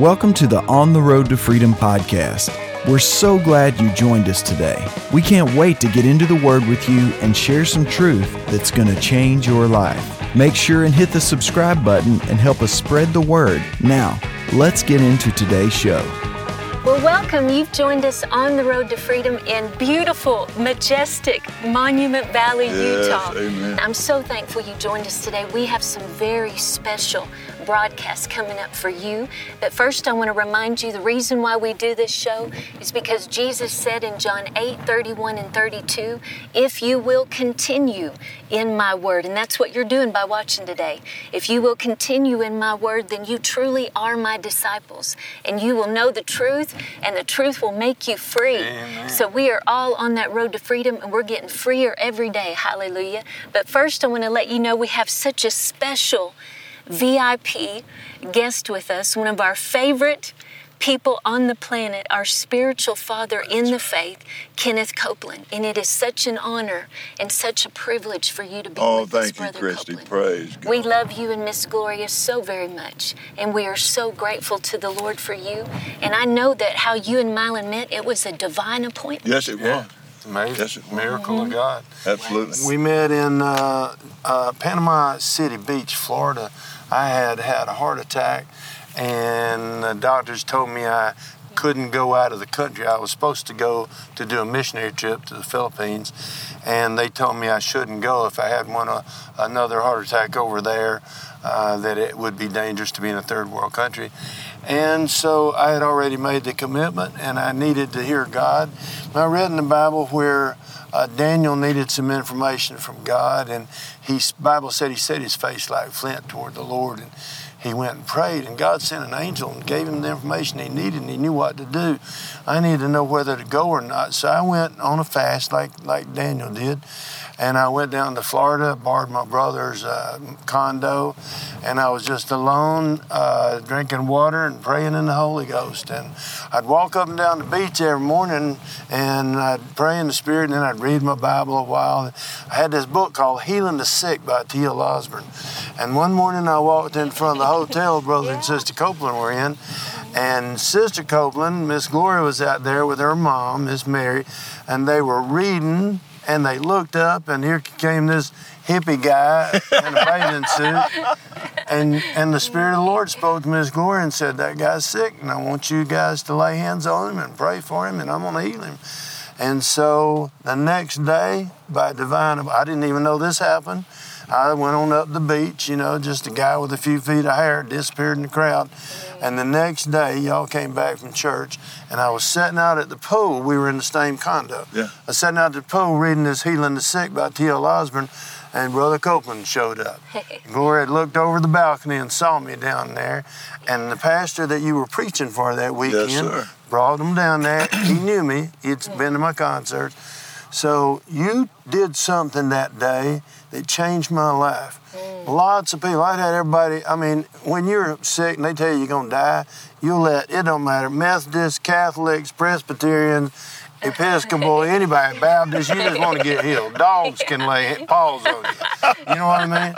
Welcome to the On the Road to Freedom podcast. We're so glad you joined us today. We can't wait to get into the Word with you and share some truth that's going to change your life. Make sure and hit the subscribe button and help us spread the word. Now, let's get into today's show. Welcome. You've joined us on the road to freedom in beautiful, majestic Monument Valley, Yes, Utah. amen. I'm so thankful you joined us today. We have some very special broadcasts coming up for you. But first, I want to remind you the reason why we do this show is because Jesus said in John 8 31 and 32, if you will continue in my word, and that's what you're doing by watching today. If you will continue in my word, then you truly are my disciples, and you will know the truth, and the truth will make you free. So we are all on that road to freedom, and we're getting freer every day. Hallelujah. But first, I want to let you know we have such a special VIP guest with us, one of our favorite people on the planet, our spiritual father in the faith, Kenneth Copeland. And it is such an honor and such a privilege for you to be Oh, with us, thank you, Brother Christy. Copeland. Praise God. We love you and Miss Gloria so very much, and we are so grateful to the Lord for you. And I know that how you and Mylon met, it was a divine appointment. Yes, it Yeah, was. it's amazing. Yes, it was. Miracle of God. Absolutely. We met in uh, uh, Panama City Beach, Florida. I had had a heart attack, and the doctors told me I couldn't go out of the country. I was supposed to go to do a missionary trip to the Philippines, and they told me I shouldn't go if I had one uh, another heart attack over there. Uh, that it would be dangerous to be in a third world country. And so I had already made the commitment and I needed to hear God. And I read in the Bible where uh, Daniel needed some information from God, and he Bible said he set his face like flint toward the Lord, and he went and prayed, and God sent an angel and gave him the information he needed, and he knew what to do. I needed to know whether to go or not, so I went on a fast like like Daniel did, and I went down to Florida, borrowed my brother's uh, condo, and I was just alone, uh, drinking water and praying in the Holy Ghost. And I'd walk up and down the beach every morning, and I'd pray in the Spirit, and then I'd read my Bible a while. I had this book called Healing the Sick by T.L. Osborn. And one morning I walked in front of the hotel brother and Sister Copeland were in, and Sister Copeland, Miss Gloria was out there with her mom, Miss Mary, and they were reading and they looked up and here came this hippie guy in a bathing suit and and the spirit of the lord spoke to miss gloria and said that guy's sick and i want you guys to lay hands on him and pray for him and i'm going to heal him and so the next day by divine i didn't even know this happened I went on up the beach, you know, just a guy with a few feet of hair disappeared in the crowd. And the next day, y'all came back from church, and I was sitting out at the pool. We were in the same condo. Yeah. I was sitting out at the pool reading this Healing the Sick by T.L. Osborn, and Brother Copeland showed up. Gloria had looked over the balcony and saw me down there, and the pastor that you were preaching for that weekend sir. brought him down there. he knew me, he'd been to my concerts. So you did something that day that changed my life. Lots of people, I had everybody, I mean, when you're sick and they tell you you're gonna die, you'll let, it don't matter, Methodists, Catholics, Presbyterians, Episcopal, anybody, Baptist, you just want to get healed. Dogs can lay paws on you. You know what I mean?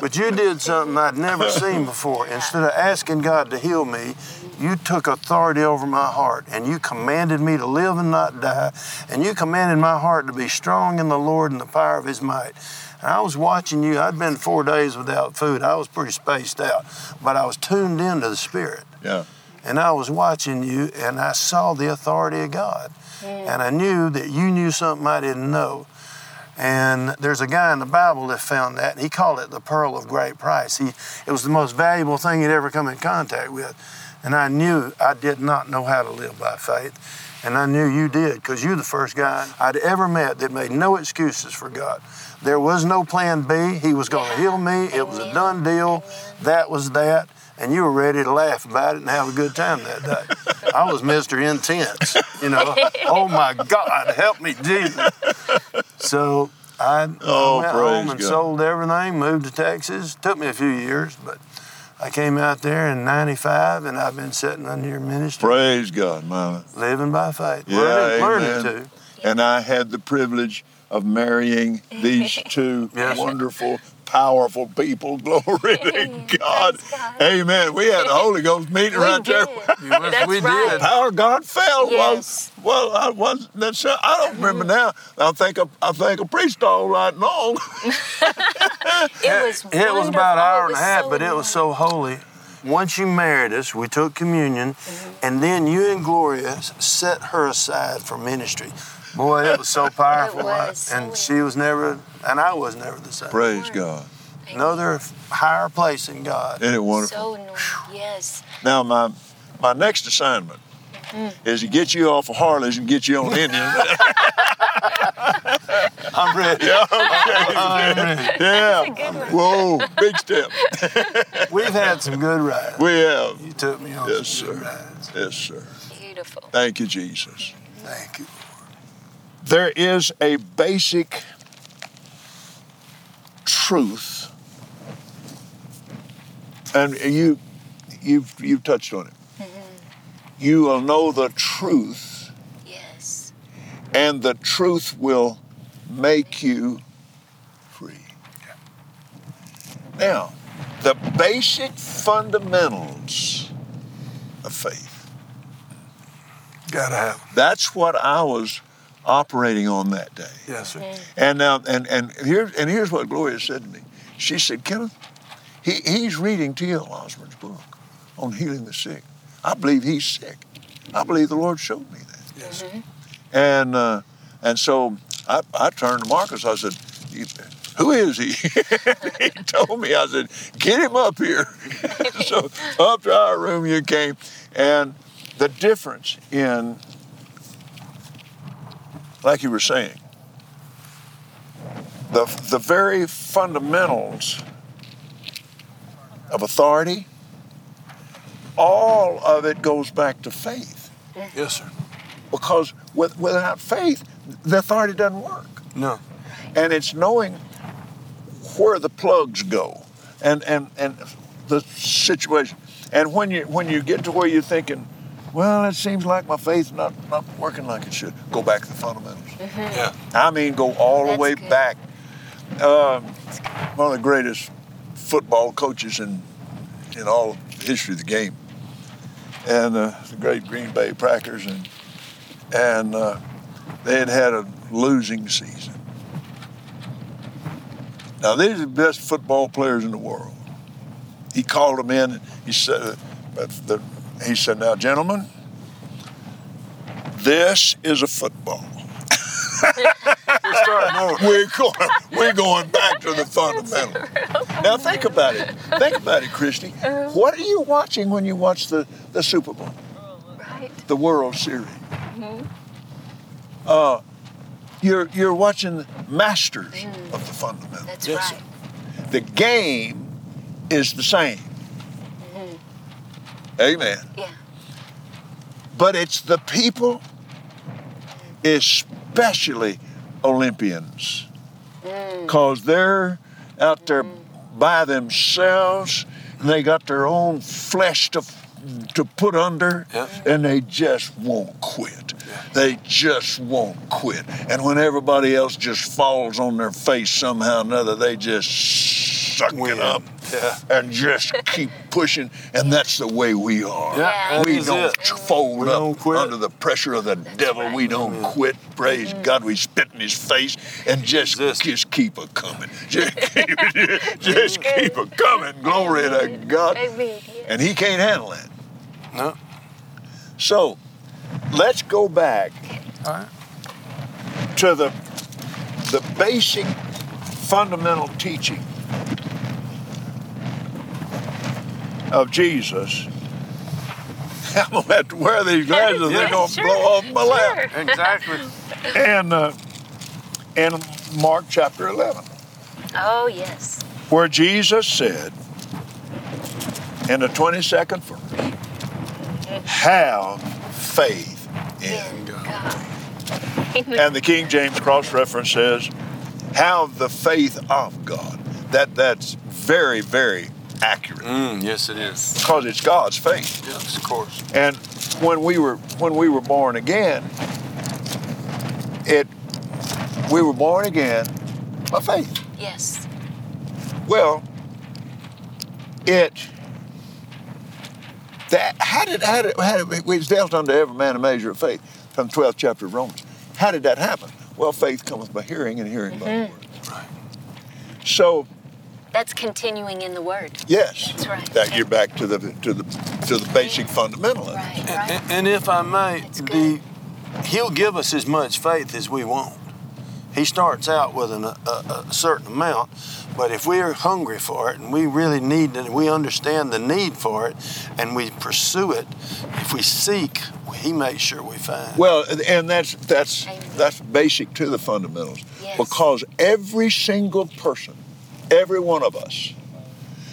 But you did something I'd never seen before. Instead of asking God to heal me, you took authority over my heart and you commanded me to live and not die. And you commanded my heart to be strong in the Lord and the power of his might. And I was watching you. I'd been four days without food. I was pretty spaced out, but I was tuned into the Spirit. Yeah. And I was watching you and I saw the authority of God. And I knew that you knew something I didn't know. And there's a guy in the Bible that found that. And he called it the pearl of great price. He, it was the most valuable thing he'd ever come in contact with. And I knew I did not know how to live by faith. And I knew you did because you're the first guy I'd ever met that made no excuses for God. There was no plan B. He was going to heal me. It was a done deal. That was that. And you were ready to laugh about it and have a good time that day. I was Mr. Intense, you know. Oh my God, help me, Jesus. So I, Oh, went home and God. sold everything, moved to Texas. Took me a few years, but I came out there in 95 and I've been sitting under your ministry, Praise God, man. living by faith, Yeah, learning, learning amen. to. And I had the privilege of marrying these two Yes. wonderful powerful people. Glory to God. God. Amen. We had a Holy Ghost meeting We right there. did. Yes, That's we right. did. Power of God fell. Yes. Well, well, I was. That's. I don't remember mm-hmm. now. I think I, I think I preached all right long. It was It was about an hour and a half, so but it was so holy. Once you married us, we took communion, mm-hmm. and then you and Gloria set her aside for ministry. Boy, it was so powerful. was so and she was never, and I was never the same. Praise God. Another higher place in God. Isn't it wonderful? So anointed. Yes. Now my my next assignment mm-hmm. is to get you off of Harleys and get you on Indians. I'm ready. yeah, okay. yeah. Whoa, big step. We've had some good rides. We have. You took me on Yes, some good sir. rides. Yes, sir. Beautiful. Thank you, Jesus. Thank you. There is a basic truth, and you, you've you've touched on it. Mm-hmm. You will know the truth, Yes. And the truth will make you free. Now, the basic fundamentals of faith. Gotta have. 'em. That's what I was operating on that day. Yes, sir. And now, and and here and here's what Gloria said to me. She said, Kenneth, he, he's reading T.L. Osborn's book on healing the sick. I believe he's sick. I believe the Lord showed me that. Yes, sir. Mm-hmm. And uh, and so I, I turned to Marcus. I said, "Who is he?" he told me. I said, "Get him up here." so up to our room you came, and the difference in, like you were saying, the the very fundamentals of authority. All of it goes back to faith Yes, sir. because with, without faith, the authority doesn't work. No. And it's knowing where the plugs go and, and, and the situation. And when you when you get to where you're thinking, well, it seems like my faith's not, not working like it should, go back to the fundamentals. Yeah. I mean, go all the way good. back. Um, one of the greatest football coaches in in all of the history of the game, and uh, the great Green Bay Packers, and and uh, they had had a losing season. Now these are the best football players in the world. He called them in. And he said, uh, the, "He said, now, gentlemen, this is a football." we're going we're going back to the fundamental. Now think about it. Think about it, Christy. What are you watching when you watch the, the Super Bowl, Right. the World Series? Uh, you're you're watching masters of the fundamentals. That's Yes, right. The game is the same. Mm-hmm. Amen. Yeah. But it's the people, especially Olympians, mm. because they're out there mm. by themselves and they got their own flesh to, to put under Yeah. and they just won't quit. They just won't quit. And when everybody else just falls on their face somehow or another, they just suck Win. it up Yeah. and just keep pushing. And that's the way we are. Yeah, we don't it. fold We up don't quit. under the pressure of the devil. right. We don't quit. Praise God. We spit in his face and just Resist. just keep it coming. Just keep it, just keep it coming. Glory to God. Amen. And he can't handle it. No. So let's go back All right. to the the basic fundamental teaching of Jesus. I'm gonna have to wear these glasses. They're gonna sure, blow off my lap. sure. Exactly. And uh, in Mark chapter 11, Oh, yes. where Jesus said in the 22nd verse, "Have faith in In God." God. And the King James cross reference says, "Have the faith of God." That that's very very accurate Mm, yes, it is. because it's God's faith. Yes, of course. And when we were when we were born again, it we were born again by faith. Yes. Well, it that how did how did, how did we was dealt unto every man a measure of faith from the 12th chapter of Romans. How did that happen? Well, faith cometh by hearing, and hearing by the word. Right. So That's continuing in the Word. yes, That's right. that you're back to the to the to the basic fundamental. Right, And, right. and- and if I may, That's the. He'll give us as much faith as we want. He starts out with an, a, a, a certain amount, but if we're hungry for it and we really need it, we understand the need for it, and we pursue it, if we seek, He makes sure we find. Well, and that's that's Amen. that's basic to the fundamentals Yes. because every single person, every one of us,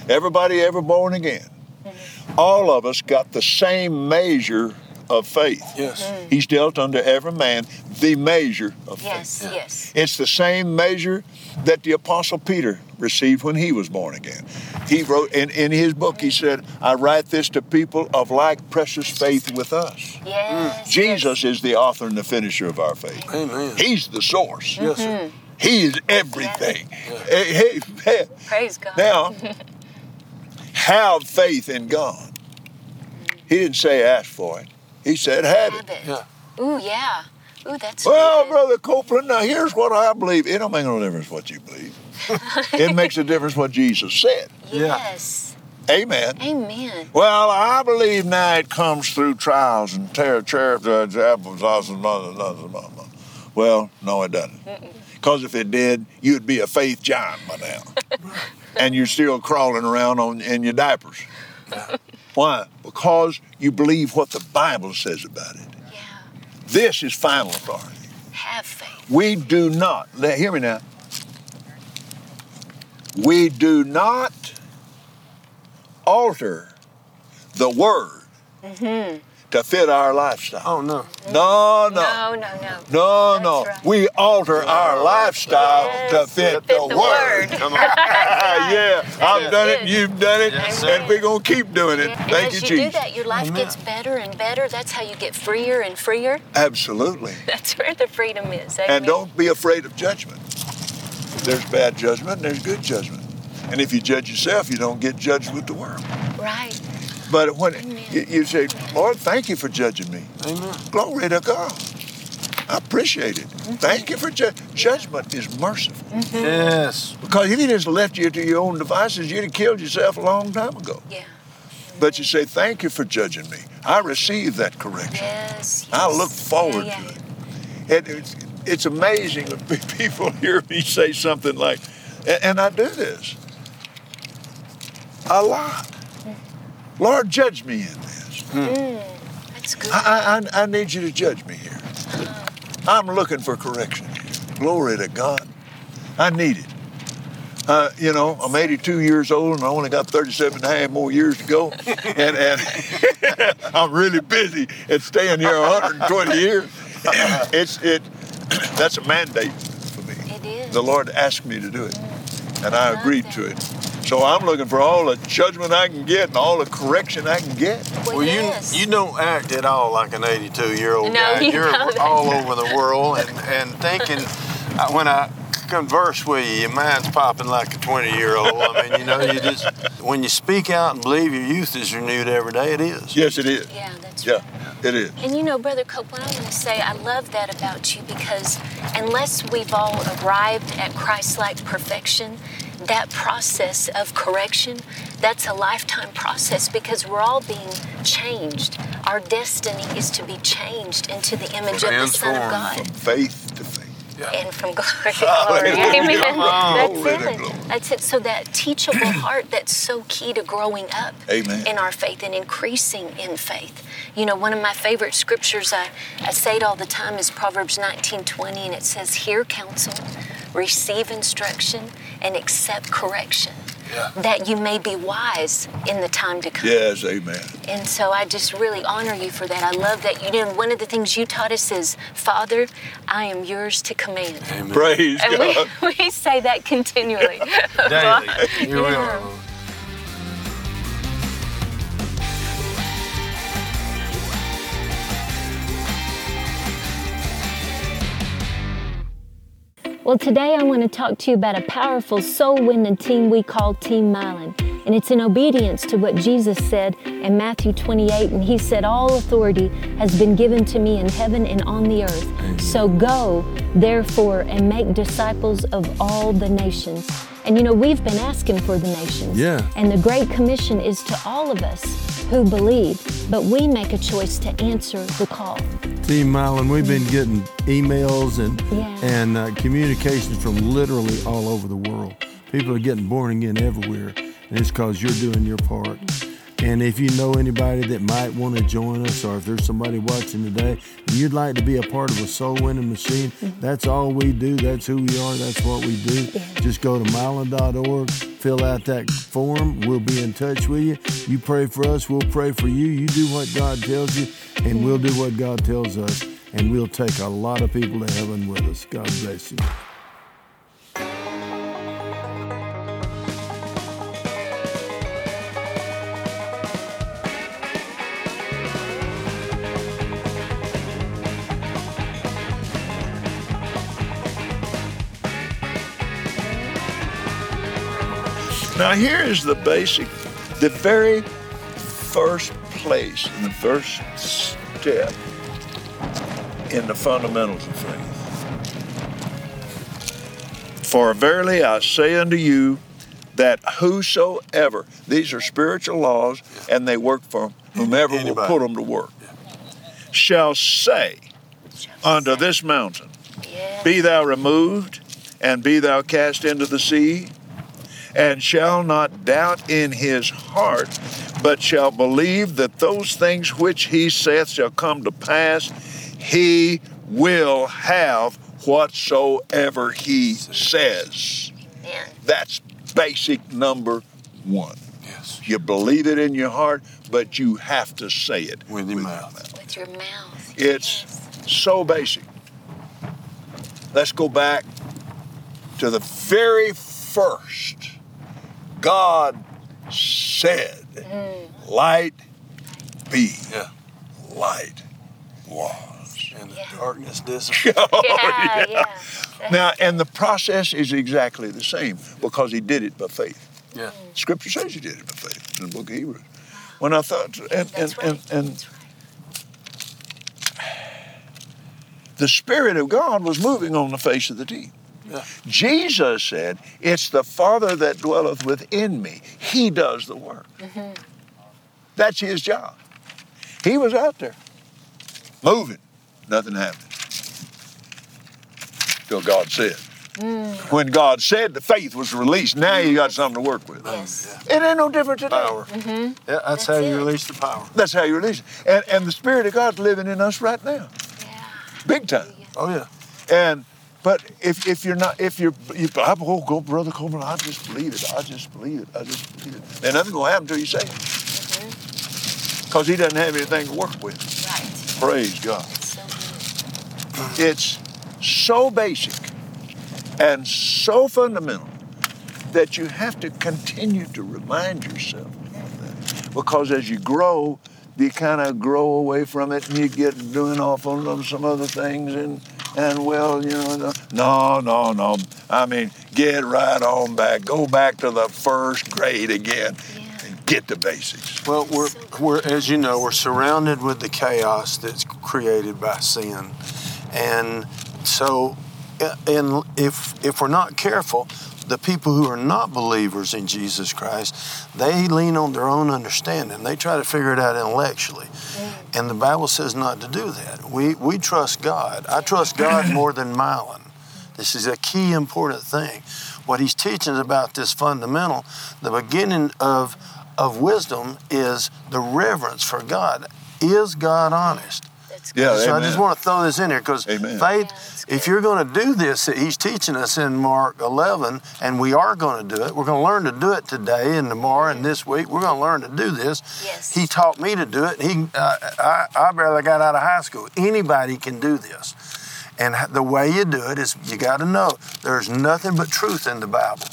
everybody ever born again, Mm-hmm. all of us got the same measure of faith. yes. Mm-hmm. He's dealt unto every man the measure of Yes, faith. yes. It's the same measure that the Apostle Peter received when he was born again. He wrote in, in his book, he said, I write this to people of like precious faith with us. Yes. Jesus is the author and the finisher of our faith. Amen. He's the source. yes, sir. He is everything. Hey, hey, hey. Praise God. Now, have faith in God. He didn't say ask for it. He said have it. Have it. Yeah. Ooh, yeah. Ooh, that's Well, good. Brother Copeland, now here's what I believe. It don't make no difference what you believe. it makes a difference what Jesus said. Yes. Amen. Amen. Well, I believe now it comes through trials and terror, terror, apples, awesome, blah, blah, blah, blah, blah. Well, no, it doesn't. Because if it did, you'd be a faith giant by now. and you're still crawling around on, in your diapers. Why? Because you believe what the Bible says about it. Yeah. This is final authority. Have faith. We do not, let, hear me now. We do not alter the word mm-hmm. To fit our lifestyle. Oh no. No, no. No, no, no. No, That's no. right. We alter our lifestyle Yes, to fit, fit the, the word. word. Come on. yeah, I've is done it, you've done it, Yes, and we're going to keep doing it. And Thank as you, you do that, your life Amen. gets better and better. That's how you get freer and freer. Absolutely. That's where the freedom is. And don't be afraid of judgment. There's bad judgment and there's good judgment. And if you judge yourself, you don't get judged with the world. Right. But when you, you say, Lord, thank you for judging me. Amen. Glory to God. I appreciate it. Mm-hmm. Thank you for ju- judgment is merciful. Mm-hmm. Yes. Because if he just left you to your own devices, you'd have killed yourself a long time ago. Yeah. But you say, thank you for judging me. I receive that correction. Yes. I look forward Yeah, to it. it it's, it's amazing when people hear me say something like, and I do this a lot. Lord, judge me in this. That's good. I, I, I need you to judge me here. I'm looking for correction here. Glory to God. I need it. Uh, you know, I'm 82 years old and I only got 37 and a half more years to go. And, and I'm really busy at staying here 120 years. It's, it, that's a mandate for me. It is. The Lord asked me to do it, and I agreed to it. So I'm looking for all the judgment I can get and all the correction I can get. Well, Well, yes. you you don't act at all like an 82 year old No, guy. you You're don't. all over the world and, and thinking. uh, When I converse with you, your mind's popping like a 20 year old. I mean, you know, you just when you speak out and believe your youth is renewed every day, it is. Yes, it is. yeah, that's Yeah, right. it is. And you know, Brother Copeland, I want to say I love that about you because unless we've all arrived at Christ like perfection, that process of correction, that's a lifetime process because we're all being changed. Our destiny is to be changed into the image of the Son of God. From faith to faith. and from glory to glory. Amen. That's it. glory. That's it. So that teachable heart that's so key to growing up Amen. in our faith and increasing in faith. You know, one of my favorite scriptures, I, I say it all the time, is Proverbs 19:20, and it says, Hear counsel, receive instruction, and accept correction. Yeah. That you may be wise in the time to come. Yes, amen. And so I just really honor you for that. I love that. You know, one of the things you taught us is, Father, I am yours to command. Amen. Praise And God. we, we say that continually. Daily. Here we Yeah. Well, today I want to talk to you about a powerful soul winning team we call Team Mylon. And it's in obedience to what Jesus said in Matthew 28. And he said, All authority has been given to me in heaven and on the earth. So go, therefore, and make disciples of all the nations. And you know, we've been asking for the nations. Yeah. And the Great Commission is to all of us who believe, but we make a choice to answer the call. Team Mylon, we've been getting emails and Yeah. and uh, communications from literally all over the world. People are getting born again everywhere, and it's because you're doing your part. And if you know anybody that might want to join us, or if there's somebody watching today and you'd like to be a part of a soul winning machine, mm-hmm. that's all we do. That's who we are. That's what we do. Just go to mylon.org, fill out that form. We'll be in touch with you. You pray for us, we'll pray for you. You do what God tells you, and we'll do what God tells us. And we'll take a lot of people to heaven with us. God bless you. Now, here is the basic, the very first place, and the first step in the fundamentals of faith. For verily I say unto you that whosoever, these are spiritual laws, and they work for whomever will put them to work, shall say unto this mountain, Be thou removed, and be thou cast into the sea, and shall not doubt in his heart, but shall believe that those things which he saith shall come to pass, he will have whatsoever he says. Man. That's basic number one. Yes. You believe it in your heart, but you have to say it With your mouth. With your mouth. It's Yes. so basic. Let's go back to the very first. God said, Light be. Yeah. Light was. And the Yeah. darkness disappeared. Oh, yeah, yeah. Now, and the process is exactly the same because he did it by faith. yeah. Scripture says he did it by faith in the book of Hebrews. When I thought, and, and, That's right. and, and right. the Spirit of God was moving on the face of the deep. Yeah. Jesus said, It's the Father that dwelleth within me. He does the work. Mm-hmm. That's his job. He was out there moving, nothing happened. Till God said. Mm. When God said the faith was released, now you got something to work with. Yes. It ain't no different today. Power. Mm-hmm. Mm-hmm. Yeah, that's, That's how you it. release the power. That's how you release it. And, and the Spirit of God's living in us right now, Yeah. big time. Oh yeah. And but if, if you're not if you're you, I, oh go brother Copeland, I just believe it. I just believe it. I just believe it. And nothing gonna happen until you say it. Mm-hmm. Because he doesn't have anything to work with. Right. Praise God. So. It's so basic and so fundamental that you have to continue to remind yourself of that. Because as you grow, you kind of grow away from it and you get doing off on some other things and and well, you know, no, no, no. I mean, get right on back. Go back to the first grade again Yeah. and get the basics. Well, we're, we're as you know, we're surrounded with the chaos that's created by sin, and so, uh, and if if we're not careful, the people who are not believers in Jesus Christ, they lean on their own understanding. They try to figure it out intellectually, mm. and the Bible says not to do that. We we trust God. I trust God more than Mylon. This is a key important thing. What he's teaching about this fundamental, the beginning of of wisdom is the reverence for God. Is God honest? That's. Yeah, so I just want to throw this in here because faith, Yeah, if you're going to do this, he's teaching us in Mark 11, and we are going to do it. We're going to learn to do it today and tomorrow and this week. We're going to learn to do this. Yes. He taught me to do it. He, uh, I, I barely got out of high school. Anybody can do this. And the way you do it is you got to know there's nothing but truth in the Bible.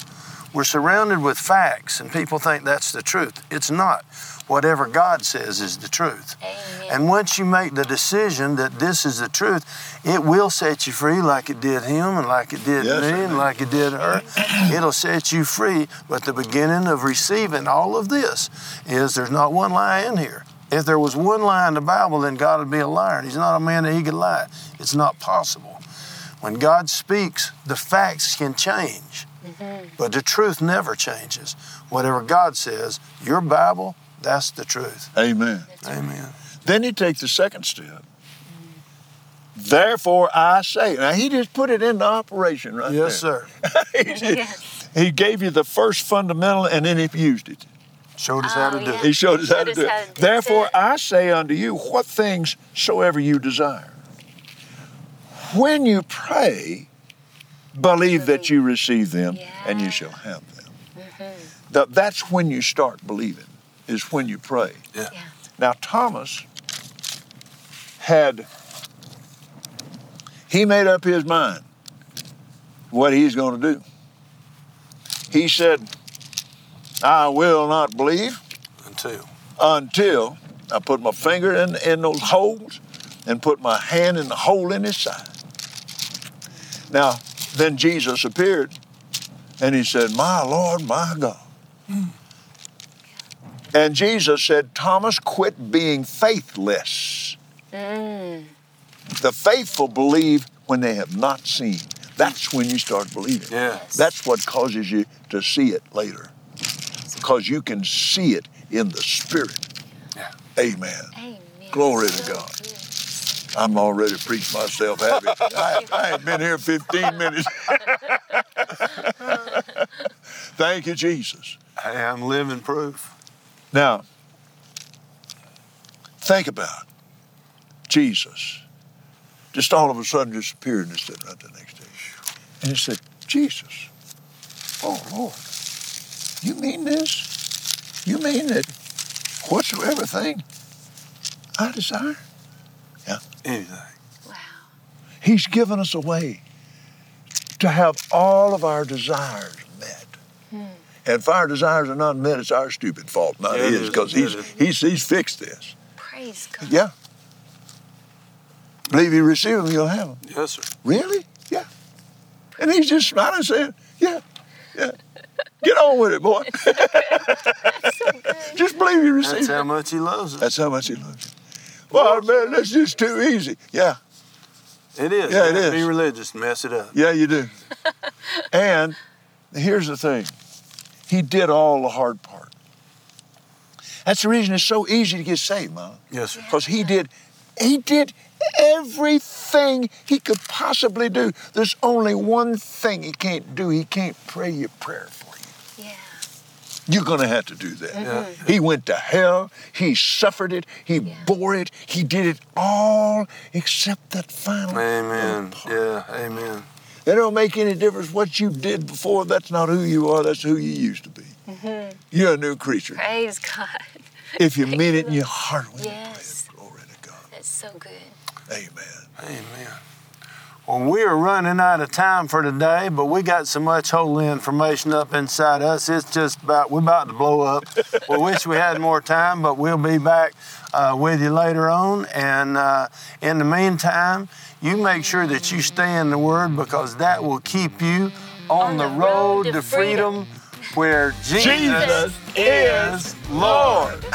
We're surrounded with facts, and people think that's the truth. It's not. Whatever God says is the truth. Amen. And once you make the decision that this is the truth, it will set you free like it did him and like it did Yes, me and like it did her. It'll set you free. But the beginning of receiving all of this is there's not one lie in here. If there was one lie in the Bible, then God would be a liar. And He's not a man that he could lie. It's not possible. When God speaks, the facts can change. Mm-hmm. But the truth never changes. Whatever God says, your Bible, that's the truth. Amen. Amen. Then you take the second step. Therefore, I say. Now, he just put it into operation right Yes, there. sir. He Yes. He gave you the first fundamental and then he used it. Showed us how to Oh, do it. He showed us how Showed to us do how it. to do Therefore, it. I say unto you, what things soever you desire. When you pray, believe that you receive them and you shall have them. Mm-hmm. Th- that's when you start believing, is when you pray. Yeah. Yeah. Now, Thomas had, he made up his mind what he's going to do. He said, I will not believe Until. until I put my finger in, in those holes and put my hand in the hole in his side. Now, then Jesus appeared and he said, My Lord, my God. And Jesus said, Thomas, quit being faithless. Mm. The faithful believe when they have not seen. That's when you start believing. Yeah. That's what causes you to see it later. Because you can see it in the spirit. Yeah. Amen. Amen. Glory to God. good. I'm already preached myself happy. I, I ain't been here 15 minutes. Thank you, Jesus. I'm living proof. Now, think about Jesus. Just all of a sudden just appeared and stood right the next to him. And he said, Jesus, oh Lord, you mean this? You mean that whatsoever thing I desire? Anything. Wow. He's given us a way to have all of our desires met. Hmm. And if our desires are not met, it's our stupid fault, not Yeah, his, because he's, he's, he's fixed this. Praise God. Yeah. Believe you receive them, you'll have them. Yes, sir. Really? Yeah. And he's just smiling saying, yeah, yeah. Get on with it, boy. just believe you receive That's how much he loves us. That's how much he loves you. Well, man, that's just too easy. Yeah, It is. Yeah, it You have to is. Be religious, and mess it up. yeah, you do. and here's the thing he did all the hard part. That's the reason it's so easy to get saved, Mama. Yes, sir. because he did he did everything he could possibly do there's only one thing he can't do he can't pray your prayer for you Yeah. You're going to have to do that mm-hmm. Yeah. he went to hell he suffered it he Yeah. bore it he did it all except that final Amen. part. Yeah. Amen. it don't make any difference what you did before that's not who you are that's who you used to be mm-hmm. you're a new creature Praise God. if you mean it in your heart when Yes. you pray it. glory to god That's so good. amen Amen. Well, we are running out of time for today, but we got so much holy information up inside us. It's just about we're about to blow up. we wish we had more time, but we'll be back uh, with you later on. And uh, in the meantime, you make sure that you stay in the Word because that will keep you on, the, road, to freedom, where Jesus, Jesus is Lord.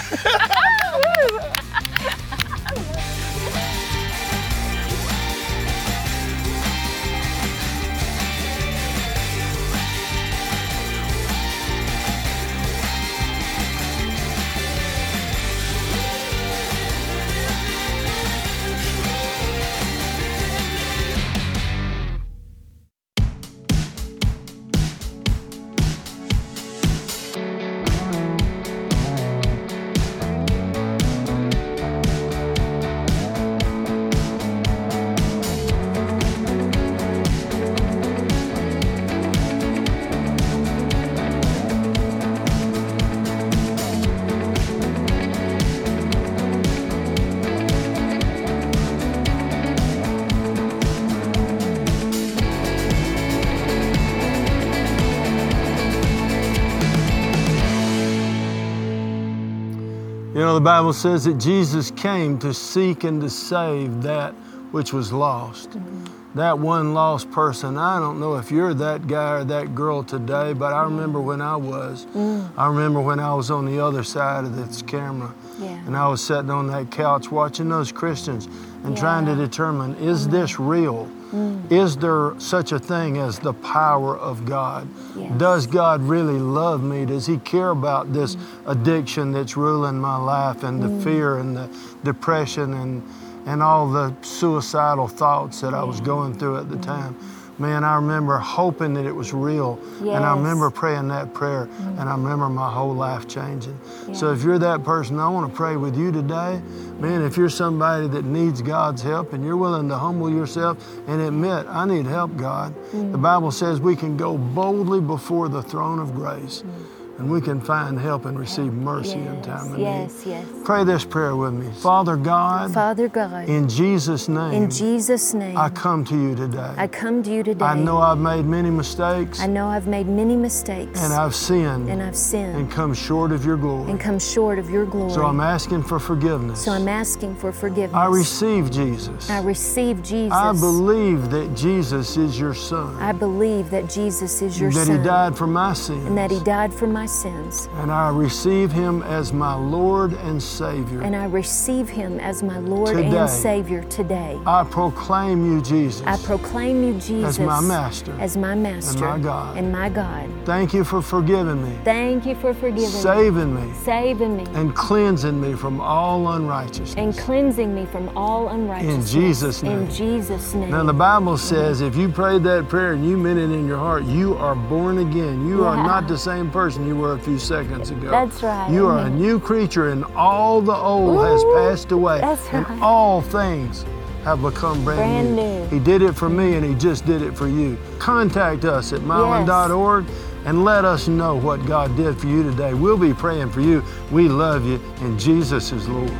Bible says that Jesus came to seek and to save that which was lost. Mm-hmm. That one lost person. I don't know if you're that guy or that girl today, but I remember mm-hmm. when I was. Mm. I remember when I was on the other side of this camera. Yeah. And I was sitting on that couch watching those Christians and Yeah. trying to determine is this real? Mm. Is there such a thing as the power of God? Yes. Does God really love me? Does He care about this mm. addiction that's ruling my life and the mm. fear and the depression and, and all the suicidal thoughts that I was going through at the time? Man, I remember hoping that it was real. And I remember praying that prayer and I remember my whole life changing. So if you're that person, I want to pray with you today. Man, if you're somebody that needs God's help and you're willing to humble yourself and admit, I need help, God. Mm. The Bible says we can go boldly before the throne of grace mm. and we can find help and receive mercy in time of yes, need. yes. Pray this prayer with me. Father God, Father God, in Jesus' name, in Jesus' name, I come to you today. I come to you today. I know I've made many mistakes I know I've made many mistakes and I've sinned and I've sinned and come short of your glory. and come short of your glory. So I'm asking for forgiveness. So I'm asking for forgiveness. I receive Jesus. I receive Jesus. I believe that Jesus is your son. I believe that Jesus is your that son. he died for my sins. and that he died for my sins. And I receive him as my Lord and Savior. And I receive him as my Lord Today. and Savior today. I proclaim you, Jesus. I proclaim you, Jesus, as my master as my master my God. and my God. Thank you for forgiving me, Thank you for forgiving me, saving me, saving me, and cleansing me from all unrighteousness. And cleansing me from all unrighteousness. In Jesus' name. In Jesus' name. Now, the Bible says if you prayed that prayer and you meant it in your heart, you are born again. You are not the same person you were a few seconds ago. That's right. You are a new creature, and all the old has passed away. that's And right. all things have become brand, Brand new. new. He did it for me, and He just did it for you. Contact us at mylon.org and let us know what God did for you today. We'll be praying for you. We love you, and Jesus is Lord.